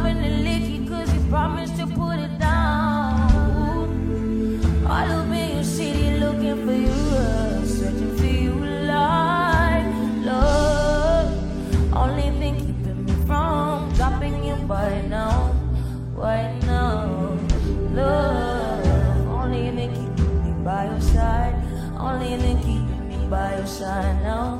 loving the licky cause you promised to put it down. All up in your city looking for you, uh, searching for you like love. Only thing keeping me from dropping you by now, right now. Love, only thing keeping me by your side, only thing keeping me by your side now.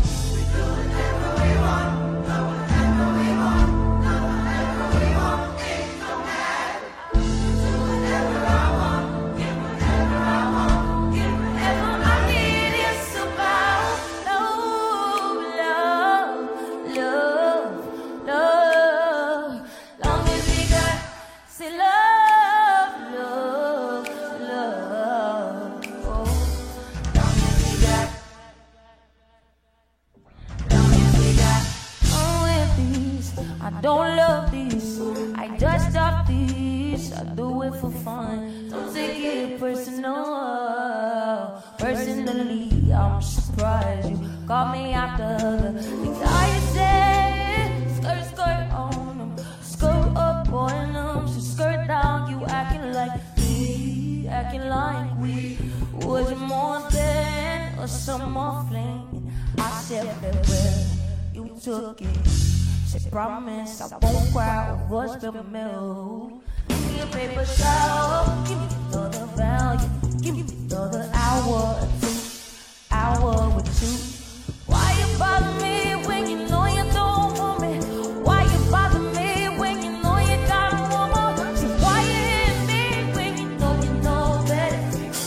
Don't love this. I just stop this. I do it for fun. Don't take it personal. Personally, I'm surprised you caught me after the things I said. Skirt, skirt on them, skirt up on them, so skirt down. You acting like we, acting like we was more than a summer fling. I said farewell, you took it. Said promised I won't cry over spilled milk. Give me a paper towel, give me another value, give me another hour or two, hour with you. Why you bother me when you know you don't want me? Why you bother me when you know you got one more? See, why you hit me when you know you know better?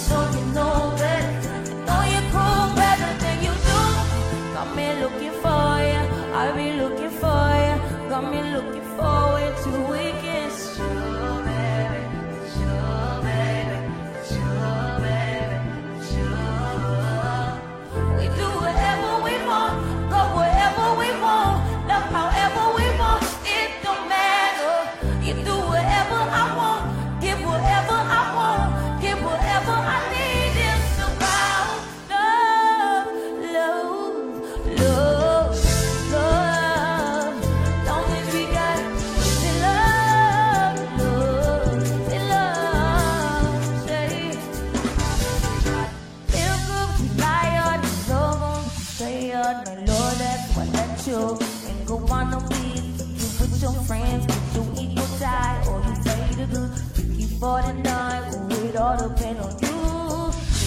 Know you know better. Know you cool better than you do. Got me looking for you. I be looking. Got me looking forward to weekends. It, my Lord, that's what let you and go on the beat. You with your friends, with your equal tie, or you say the good, keep 49, oh, it all depend on you.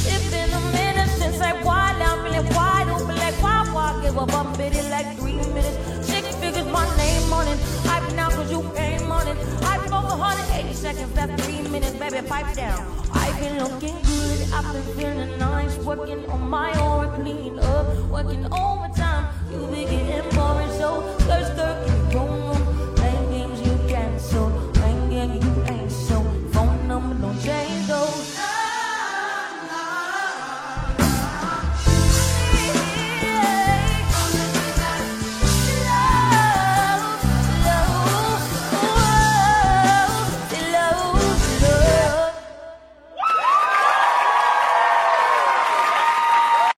It's been a minute since I wild, I'm feeling wide open like why, why, give up, I'm bidding like three minutes. Six figures, my name on it, hype now cause you came on it. Hype over 180 seconds, that's three minutes, baby, pipe down. I've been looking good, I've been feeling nice, working on my own, clean up, working all